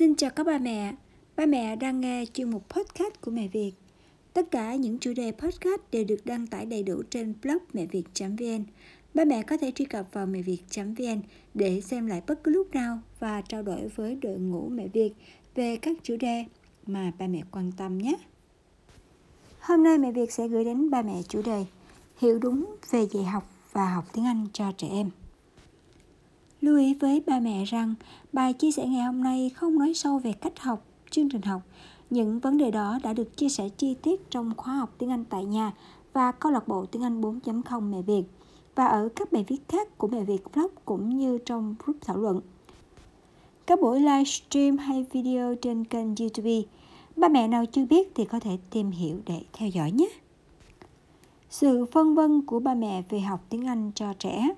Xin chào các ba mẹ. Ba mẹ đang nghe chuyên mục podcast của Mẹ Việt. Tất cả những chủ đề podcast đều được đăng tải đầy đủ trên blog mẹ việt.vn. Ba mẹ có thể truy cập vào mẹ việt.vn để xem lại bất cứ lúc nào và trao đổi với đội ngũ mẹ Việt về các chủ đề mà ba mẹ quan tâm nhé. Hôm nay mẹ Việt sẽ gửi đến ba mẹ chủ đề Hiểu đúng về dạy học và học tiếng Anh cho trẻ em. Lưu ý với ba mẹ rằng bài chia sẻ ngày hôm nay không nói sâu về cách học, chương trình học. Những vấn đề đó đã được chia sẻ chi tiết trong khóa học tiếng Anh tại nhà và câu lạc bộ tiếng Anh 4.0 Mẹ Việt và ở các bài viết khác của Mẹ Việt Blog cũng như trong group thảo luận. Các buổi livestream hay video trên kênh YouTube. Ba mẹ nào chưa biết thì có thể tìm hiểu để theo dõi nhé. Sự phân vân của ba mẹ về học tiếng Anh cho trẻ.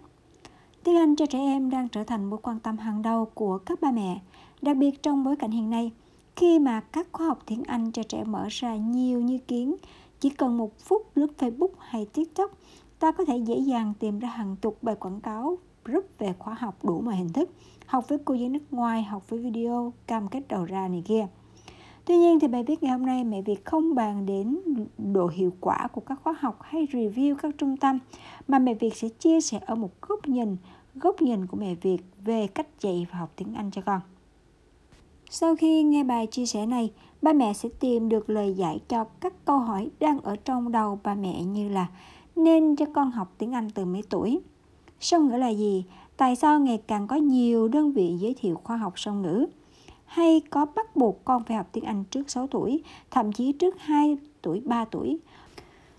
Tiếng Anh cho trẻ em đang trở thành mối quan tâm hàng đầu của các ba mẹ, đặc biệt trong bối cảnh hiện nay, khi mà các khóa học tiếng Anh cho trẻ mở ra nhiều như kiến, chỉ cần một phút lướt Facebook hay TikTok, ta có thể dễ dàng tìm ra hàng chục bài quảng cáo group về khóa học đủ mọi hình thức, học với cô giáo nước ngoài, học với video, cam kết đầu ra này kia. Tuy nhiên thì bài viết ngày hôm nay mẹ Việt không bàn đến độ hiệu quả của các khóa học hay review các trung tâm mà mẹ Việt sẽ chia sẻ ở một góc nhìn, góc nhìn của mẹ Việt về cách dạy và học tiếng Anh cho con. Sau khi nghe bài chia sẻ này, ba mẹ sẽ tìm được lời giải cho các câu hỏi đang ở trong đầu ba mẹ như là nên cho con học tiếng Anh từ mấy tuổi? Song ngữ là gì? Tại sao ngày càng có nhiều đơn vị giới thiệu khoa học song ngữ? Hay có bắt buộc con phải học tiếng Anh trước 6 tuổi, thậm chí trước 2 tuổi, 3 tuổi.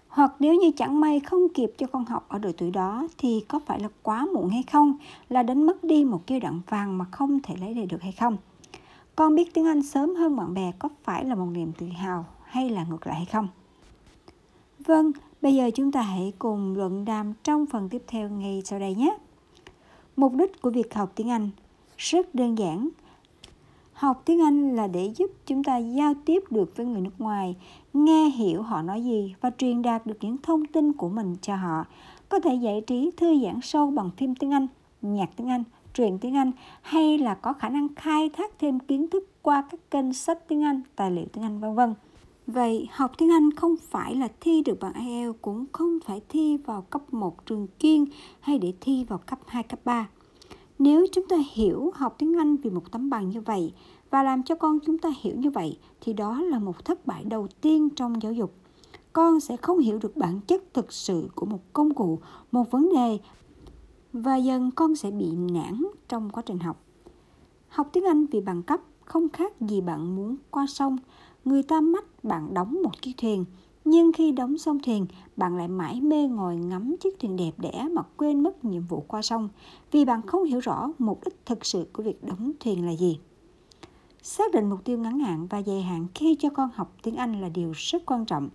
Hoặc nếu như chẳng may không kịp cho con học ở độ tuổi đó thì có phải là quá muộn hay không, là đánh mất đi một giai đoạn vàng mà không thể lấy lại được hay không? Con biết tiếng Anh sớm hơn bạn bè có phải là một niềm tự hào hay là ngược lại hay không? Vâng, bây giờ chúng ta hãy cùng luận đàm trong phần tiếp theo ngay sau đây nhé. Mục đích của việc học tiếng Anh rất đơn giản Học tiếng Anh là để giúp chúng ta giao tiếp được với người nước ngoài, nghe hiểu họ nói gì và truyền đạt được những thông tin của mình cho họ. Có thể giải trí thư giãn sâu bằng phim tiếng Anh, nhạc tiếng Anh, truyền tiếng Anh hay là có khả năng khai thác thêm kiến thức qua các kênh sách tiếng Anh, tài liệu tiếng Anh vân vân. Vậy học tiếng Anh không phải là thi được bằng IELTS cũng không phải thi vào cấp 1 trường chuyên hay để thi vào cấp 2, cấp 3. Nếu chúng ta hiểu học tiếng Anh vì một tấm bằng như vậy và làm cho con chúng ta hiểu như vậy thì đó là một thất bại đầu tiên trong giáo dục. Con sẽ không hiểu được bản chất thực sự của một công cụ, một vấn đề và dần con sẽ bị nản trong quá trình học. Học tiếng Anh vì bằng cấp không khác gì bạn muốn qua sông. Người ta mách bạn đóng một chiếc thuyền, nhưng khi đóng xong thuyền, bạn lại mãi mê ngồi ngắm chiếc thuyền đẹp đẽ mà quên mất nhiệm vụ qua sông, vì bạn không hiểu rõ mục đích thực sự của việc đóng thuyền là gì. Xác định mục tiêu ngắn hạn và dài hạn khi cho con học tiếng Anh là điều rất quan trọng.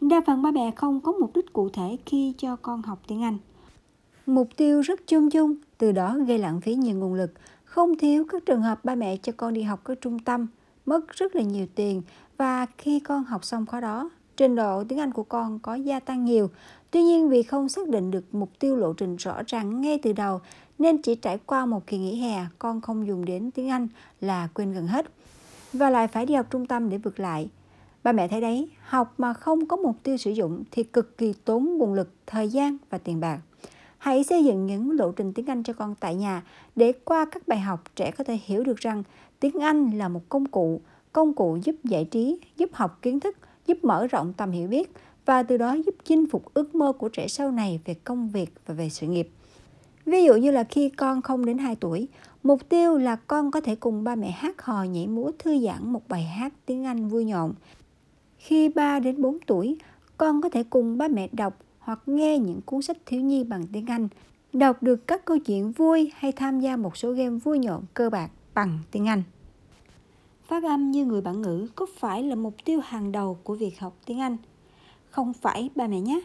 Đa phần ba mẹ không có mục đích cụ thể khi cho con học tiếng Anh. Mục tiêu rất chung chung, từ đó gây lãng phí nhiều nguồn lực. Không thiếu các trường hợp ba mẹ cho con đi học các trung tâm, mất rất là nhiều tiền và khi con học xong khóa đó, trình độ tiếng Anh của con có gia tăng nhiều. Tuy nhiên vì không xác định được mục tiêu lộ trình rõ ràng ngay từ đầu nên chỉ trải qua một kỳ nghỉ hè con không dùng đến tiếng Anh là quên gần hết và lại phải đi học trung tâm để vượt lại. Ba mẹ thấy đấy, học mà không có mục tiêu sử dụng thì cực kỳ tốn nguồn lực, thời gian và tiền bạc. Hãy xây dựng những lộ trình tiếng Anh cho con tại nhà để qua các bài học trẻ có thể hiểu được rằng tiếng Anh là một công cụ, công cụ giúp giải trí, giúp học kiến thức, giúp mở rộng tầm hiểu biết và từ đó giúp chinh phục ước mơ của trẻ sau này về công việc và về sự nghiệp. Ví dụ như là khi con không đến 2 tuổi, mục tiêu là con có thể cùng ba mẹ hát hò nhảy múa thư giãn một bài hát tiếng Anh vui nhộn. Khi 3 đến 4 tuổi, con có thể cùng ba mẹ đọc hoặc nghe những cuốn sách thiếu nhi bằng tiếng Anh, đọc được các câu chuyện vui hay tham gia một số game vui nhộn cơ bản bằng tiếng Anh. Phát âm như người bản ngữ có phải là mục tiêu hàng đầu của việc học tiếng Anh? Không phải ba mẹ nhé.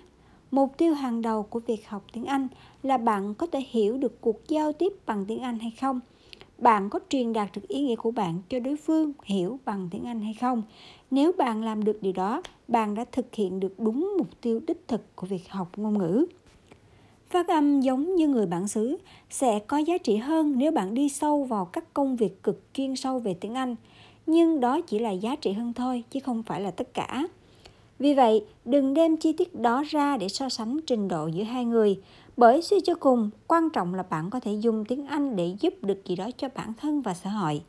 Mục tiêu hàng đầu của việc học tiếng Anh là bạn có thể hiểu được cuộc giao tiếp bằng tiếng Anh hay không. Bạn có truyền đạt được ý nghĩa của bạn cho đối phương hiểu bằng tiếng Anh hay không. Nếu bạn làm được điều đó, bạn đã thực hiện được đúng mục tiêu đích thực của việc học ngôn ngữ. Phát âm giống như người bản xứ sẽ có giá trị hơn nếu bạn đi sâu vào các công việc cực chuyên sâu về tiếng Anh, nhưng đó chỉ là giá trị hơn thôi chứ không phải là tất cả. Vì vậy, đừng đem chi tiết đó ra để so sánh trình độ giữa hai người, bởi suy cho cùng, quan trọng là bạn có thể dùng tiếng Anh để giúp được gì đó cho bản thân và xã hội.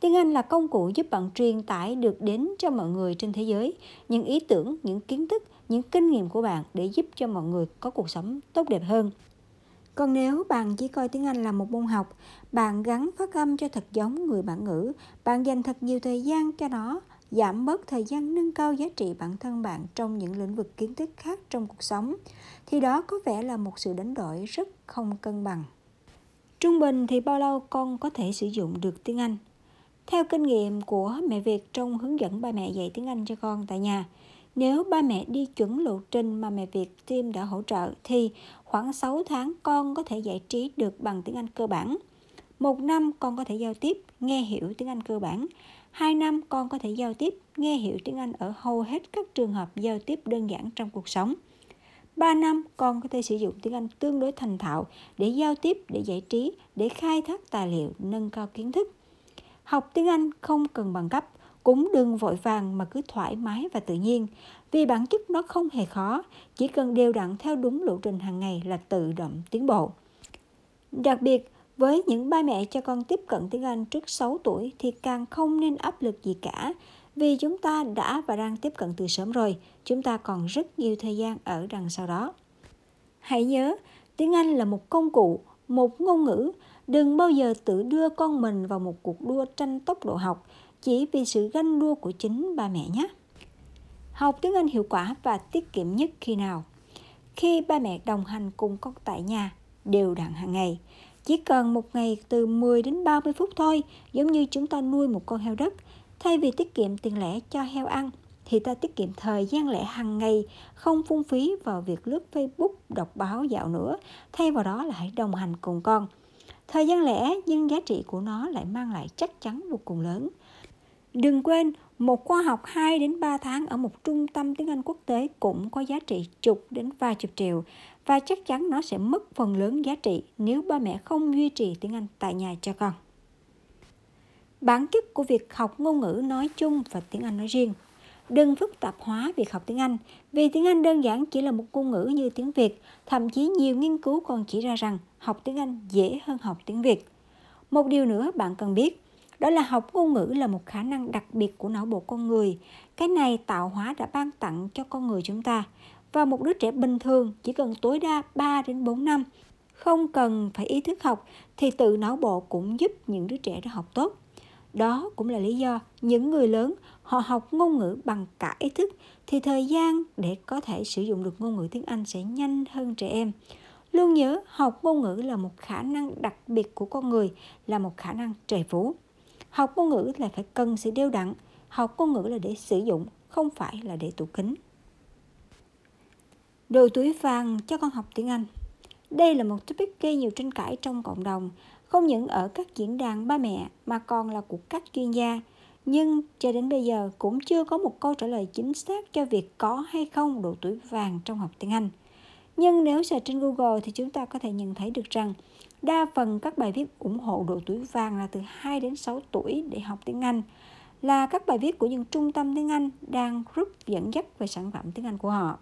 Tiếng Anh là công cụ giúp bạn truyền tải được đến cho mọi người trên thế giới những ý tưởng, những kiến thức, những kinh nghiệm của bạn để giúp cho mọi người có cuộc sống tốt đẹp hơn. Còn nếu bạn chỉ coi tiếng Anh là một môn học, bạn gắn phát âm cho thật giống người bản ngữ, bạn dành thật nhiều thời gian cho nó, giảm bớt thời gian nâng cao giá trị bản thân bạn trong những lĩnh vực kiến thức khác trong cuộc sống, thì đó có vẻ là một sự đánh đổi rất không cân bằng. Trung bình thì bao lâu con có thể sử dụng được tiếng Anh? Theo kinh nghiệm của mẹ Việt trong hướng dẫn ba mẹ dạy tiếng Anh cho con tại nhà, nếu ba mẹ đi chuẩn lộ trình mà mẹ Việt Team đã hỗ trợ thì khoảng 6 tháng con có thể giải trí được bằng tiếng Anh cơ bản. Một năm con có thể giao tiếp, nghe hiểu tiếng Anh cơ bản. Hai năm con có thể giao tiếp, nghe hiểu tiếng Anh ở hầu hết các trường hợp giao tiếp đơn giản trong cuộc sống. 3 năm con có thể sử dụng tiếng Anh tương đối thành thạo để giao tiếp, để giải trí, để khai thác tài liệu, nâng cao kiến thức. Học tiếng Anh không cần bằng cấp, cũng đừng vội vàng mà cứ thoải mái và tự nhiên, vì bản chất nó không hề khó, chỉ cần đều đặn theo đúng lộ trình hàng ngày là tự động tiến bộ. Đặc biệt, với những ba mẹ cho con tiếp cận tiếng Anh trước 6 tuổi thì càng không nên áp lực gì cả, vì chúng ta đã và đang tiếp cận từ sớm rồi, chúng ta còn rất nhiều thời gian ở đằng sau đó. Hãy nhớ, tiếng Anh là một công cụ, một ngôn ngữ, đừng bao giờ tự đưa con mình vào một cuộc đua tranh tốc độ học chỉ vì sự ganh đua của chính ba mẹ nhé. Học tiếng Anh hiệu quả và tiết kiệm nhất khi nào? Khi ba mẹ đồng hành cùng con tại nhà, đều đặn hàng ngày. Chỉ cần một ngày từ 10 đến 30 phút thôi, giống như chúng ta nuôi một con heo đất. Thay vì tiết kiệm tiền lẻ cho heo ăn, thì ta tiết kiệm thời gian lẻ hàng ngày, không phung phí vào việc lướt Facebook, đọc báo dạo nữa. Thay vào đó là hãy đồng hành cùng con. Thời gian lẻ nhưng giá trị của nó lại mang lại chắc chắn vô cùng lớn. Đừng quên, một khóa học 2 đến 3 tháng ở một trung tâm tiếng Anh quốc tế cũng có giá trị chục đến vài chục triệu và chắc chắn nó sẽ mất phần lớn giá trị nếu ba mẹ không duy trì tiếng Anh tại nhà cho con. Bản chất của việc học ngôn ngữ nói chung và tiếng Anh nói riêng. Đừng phức tạp hóa việc học tiếng Anh, vì tiếng Anh đơn giản chỉ là một ngôn ngữ như tiếng Việt, thậm chí nhiều nghiên cứu còn chỉ ra rằng học tiếng Anh dễ hơn học tiếng Việt. Một điều nữa bạn cần biết, đó là học ngôn ngữ là một khả năng đặc biệt của não bộ con người. Cái này tạo hóa đã ban tặng cho con người chúng ta. Và một đứa trẻ bình thường chỉ cần tối đa 3 đến 4 năm, không cần phải ý thức học thì tự não bộ cũng giúp những đứa trẻ đó học tốt. Đó cũng là lý do những người lớn họ học ngôn ngữ bằng cả ý thức thì thời gian để có thể sử dụng được ngôn ngữ tiếng Anh sẽ nhanh hơn trẻ em. Luôn nhớ học ngôn ngữ là một khả năng đặc biệt của con người, là một khả năng trời phú. Học ngôn ngữ là phải cần sự đều đặn, học ngôn ngữ là để sử dụng, không phải là để tủ kính. Đồ túi vàng cho con học tiếng Anh Đây là một topic gây nhiều tranh cãi trong cộng đồng, không những ở các diễn đàn ba mẹ mà còn là của các chuyên gia. Nhưng cho đến bây giờ cũng chưa có một câu trả lời chính xác cho việc có hay không độ tuổi vàng trong học tiếng Anh. Nhưng nếu search trên Google thì chúng ta có thể nhận thấy được rằng Đa phần các bài viết ủng hộ độ tuổi vàng là từ 2 đến 6 tuổi để học tiếng Anh là các bài viết của những trung tâm tiếng Anh đang giúp dẫn dắt về sản phẩm tiếng Anh của họ.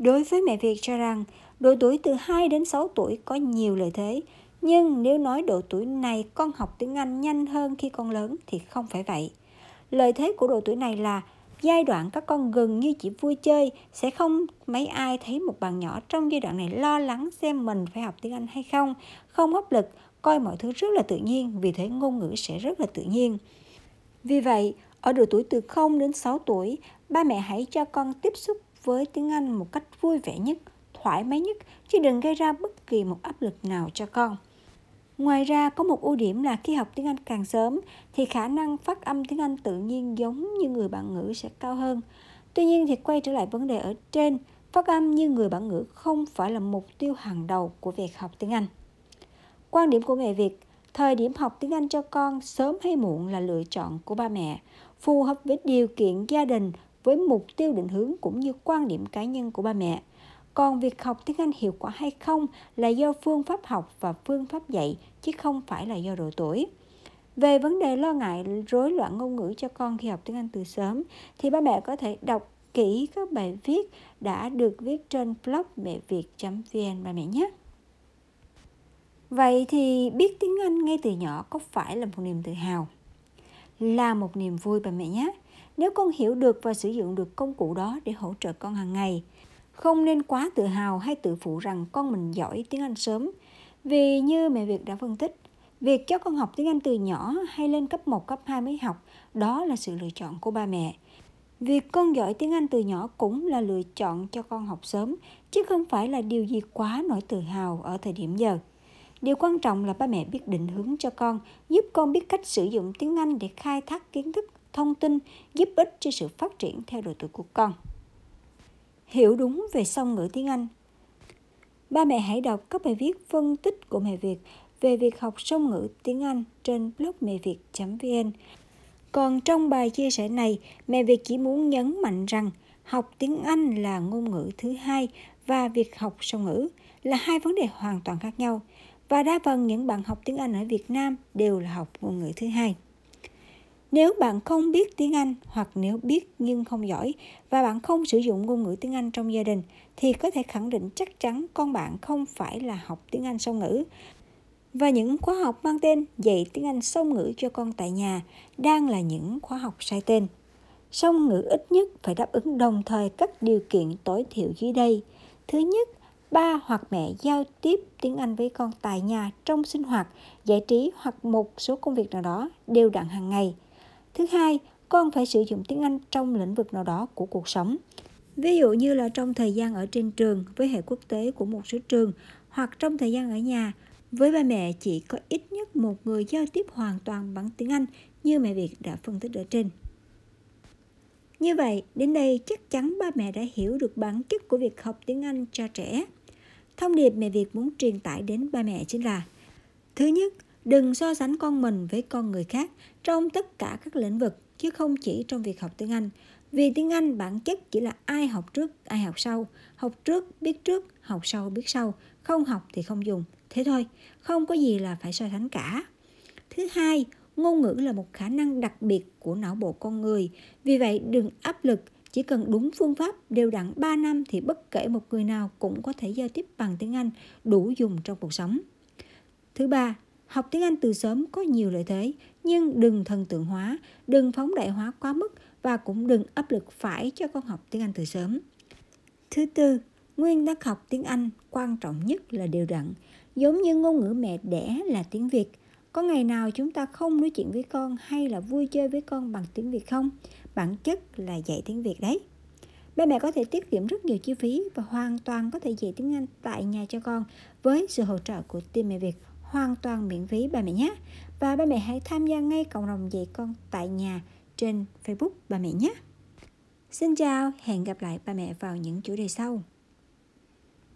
Đối với mẹ Việt cho rằng độ tuổi từ 2 đến 6 tuổi có nhiều lợi thế, nhưng nếu nói độ tuổi này con học tiếng Anh nhanh hơn khi con lớn thì không phải vậy. Lợi thế của độ tuổi này là giai đoạn các con gần như chỉ vui chơi sẽ không mấy ai thấy một bạn nhỏ trong giai đoạn này lo lắng xem mình phải học tiếng Anh hay không, không áp lực, coi mọi thứ rất là tự nhiên, vì thế ngôn ngữ sẽ rất là tự nhiên. Vì vậy, ở độ tuổi từ 0 đến 6 tuổi, ba mẹ hãy cho con tiếp xúc với tiếng Anh một cách vui vẻ nhất, thoải mái nhất, chứ đừng gây ra bất kỳ một áp lực nào cho con. Ngoài ra, có một ưu điểm là khi học tiếng Anh càng sớm thì khả năng phát âm tiếng Anh tự nhiên giống như người bản ngữ sẽ cao hơn. Tuy nhiên thì quay trở lại vấn đề ở trên, phát âm như người bản ngữ không phải là mục tiêu hàng đầu của việc học tiếng Anh. Quan điểm của mẹ Việt, thời điểm học tiếng Anh cho con sớm hay muộn là lựa chọn của ba mẹ, phù hợp với điều kiện gia đình, với mục tiêu định hướng cũng như quan điểm cá nhân của ba mẹ. Còn việc học tiếng Anh hiệu quả hay không là do phương pháp học và phương pháp dạy, chứ không phải là do độ tuổi. Về vấn đề lo ngại, rối loạn ngôn ngữ cho con khi học tiếng Anh từ sớm, thì ba mẹ có thể đọc kỹ các bài viết đã được viết trên blog mẹ việt.vn ba mẹ nhé. Vậy thì biết tiếng Anh ngay từ nhỏ có phải là một niềm tự hào? Là một niềm vui bà mẹ nhé. Nếu con hiểu được và sử dụng được công cụ đó để hỗ trợ con hàng ngày, không nên quá tự hào hay tự phụ rằng con mình giỏi tiếng Anh sớm. Vì như mẹ Việt đã phân tích, việc cho con học tiếng Anh từ nhỏ hay lên cấp 1, cấp 2 mới học, đó là sự lựa chọn của ba mẹ. Việc con giỏi tiếng Anh từ nhỏ cũng là lựa chọn cho con học sớm, chứ không phải là điều gì quá nỗi tự hào ở thời điểm giờ. Điều quan trọng là ba mẹ biết định hướng cho con, giúp con biết cách sử dụng tiếng Anh để khai thác kiến thức, thông tin, giúp ích cho sự phát triển theo độ tuổi của con. Hiểu đúng về song ngữ tiếng Anh Ba mẹ hãy đọc các bài viết phân tích của mẹ Việt về việc học song ngữ tiếng Anh trên blog mẹ việt.vn. Còn trong bài chia sẻ này, mẹ Việt chỉ muốn nhấn mạnh rằng học tiếng Anh là ngôn ngữ thứ hai và việc học song ngữ là hai vấn đề hoàn toàn khác nhau và đa phần những bạn học tiếng Anh ở Việt Nam đều là học ngôn ngữ thứ hai. Nếu bạn không biết tiếng Anh hoặc nếu biết nhưng không giỏi và bạn không sử dụng ngôn ngữ tiếng Anh trong gia đình thì có thể khẳng định chắc chắn con bạn không phải là học tiếng Anh song ngữ. Và những khóa học mang tên dạy tiếng Anh song ngữ cho con tại nhà đang là những khóa học sai tên. Song ngữ ít nhất phải đáp ứng đồng thời các điều kiện tối thiểu dưới đây. Thứ nhất, ba hoặc mẹ giao tiếp tiếng Anh với con tại nhà trong sinh hoạt, giải trí hoặc một số công việc nào đó đều đặn hàng ngày. Thứ hai, con phải sử dụng tiếng Anh trong lĩnh vực nào đó của cuộc sống. Ví dụ như là trong thời gian ở trên trường với hệ quốc tế của một số trường hoặc trong thời gian ở nhà với ba mẹ chỉ có ít nhất một người giao tiếp hoàn toàn bằng tiếng Anh như mẹ Việt đã phân tích ở trên. Như vậy, đến đây chắc chắn ba mẹ đã hiểu được bản chất của việc học tiếng Anh cho trẻ. Thông điệp mẹ Việt muốn truyền tải đến ba mẹ chính là Thứ nhất, đừng so sánh con mình với con người khác trong tất cả các lĩnh vực chứ không chỉ trong việc học tiếng Anh. Vì tiếng Anh bản chất chỉ là ai học trước, ai học sau. Học trước, biết trước, học sau, biết sau. Không học thì không dùng. Thế thôi, không có gì là phải so sánh cả. Thứ hai, ngôn ngữ là một khả năng đặc biệt của não bộ con người. Vì vậy, đừng áp lực chỉ cần đúng phương pháp đều đặn 3 năm thì bất kể một người nào cũng có thể giao tiếp bằng tiếng Anh đủ dùng trong cuộc sống. Thứ ba, học tiếng Anh từ sớm có nhiều lợi thế, nhưng đừng thần tượng hóa, đừng phóng đại hóa quá mức và cũng đừng áp lực phải cho con học tiếng Anh từ sớm. Thứ tư, nguyên tắc học tiếng Anh quan trọng nhất là điều đặn. Giống như ngôn ngữ mẹ đẻ là tiếng Việt, có ngày nào chúng ta không nói chuyện với con hay là vui chơi với con bằng tiếng Việt không? Bản chất là dạy tiếng Việt đấy. Ba mẹ có thể tiết kiệm rất nhiều chi phí và hoàn toàn có thể dạy tiếng Anh tại nhà cho con với sự hỗ trợ của team mẹ Việt hoàn toàn miễn phí ba mẹ nhé. Và ba mẹ hãy tham gia ngay cộng đồng dạy con tại nhà trên Facebook ba mẹ nhé. Xin chào, hẹn gặp lại ba mẹ vào những chủ đề sau.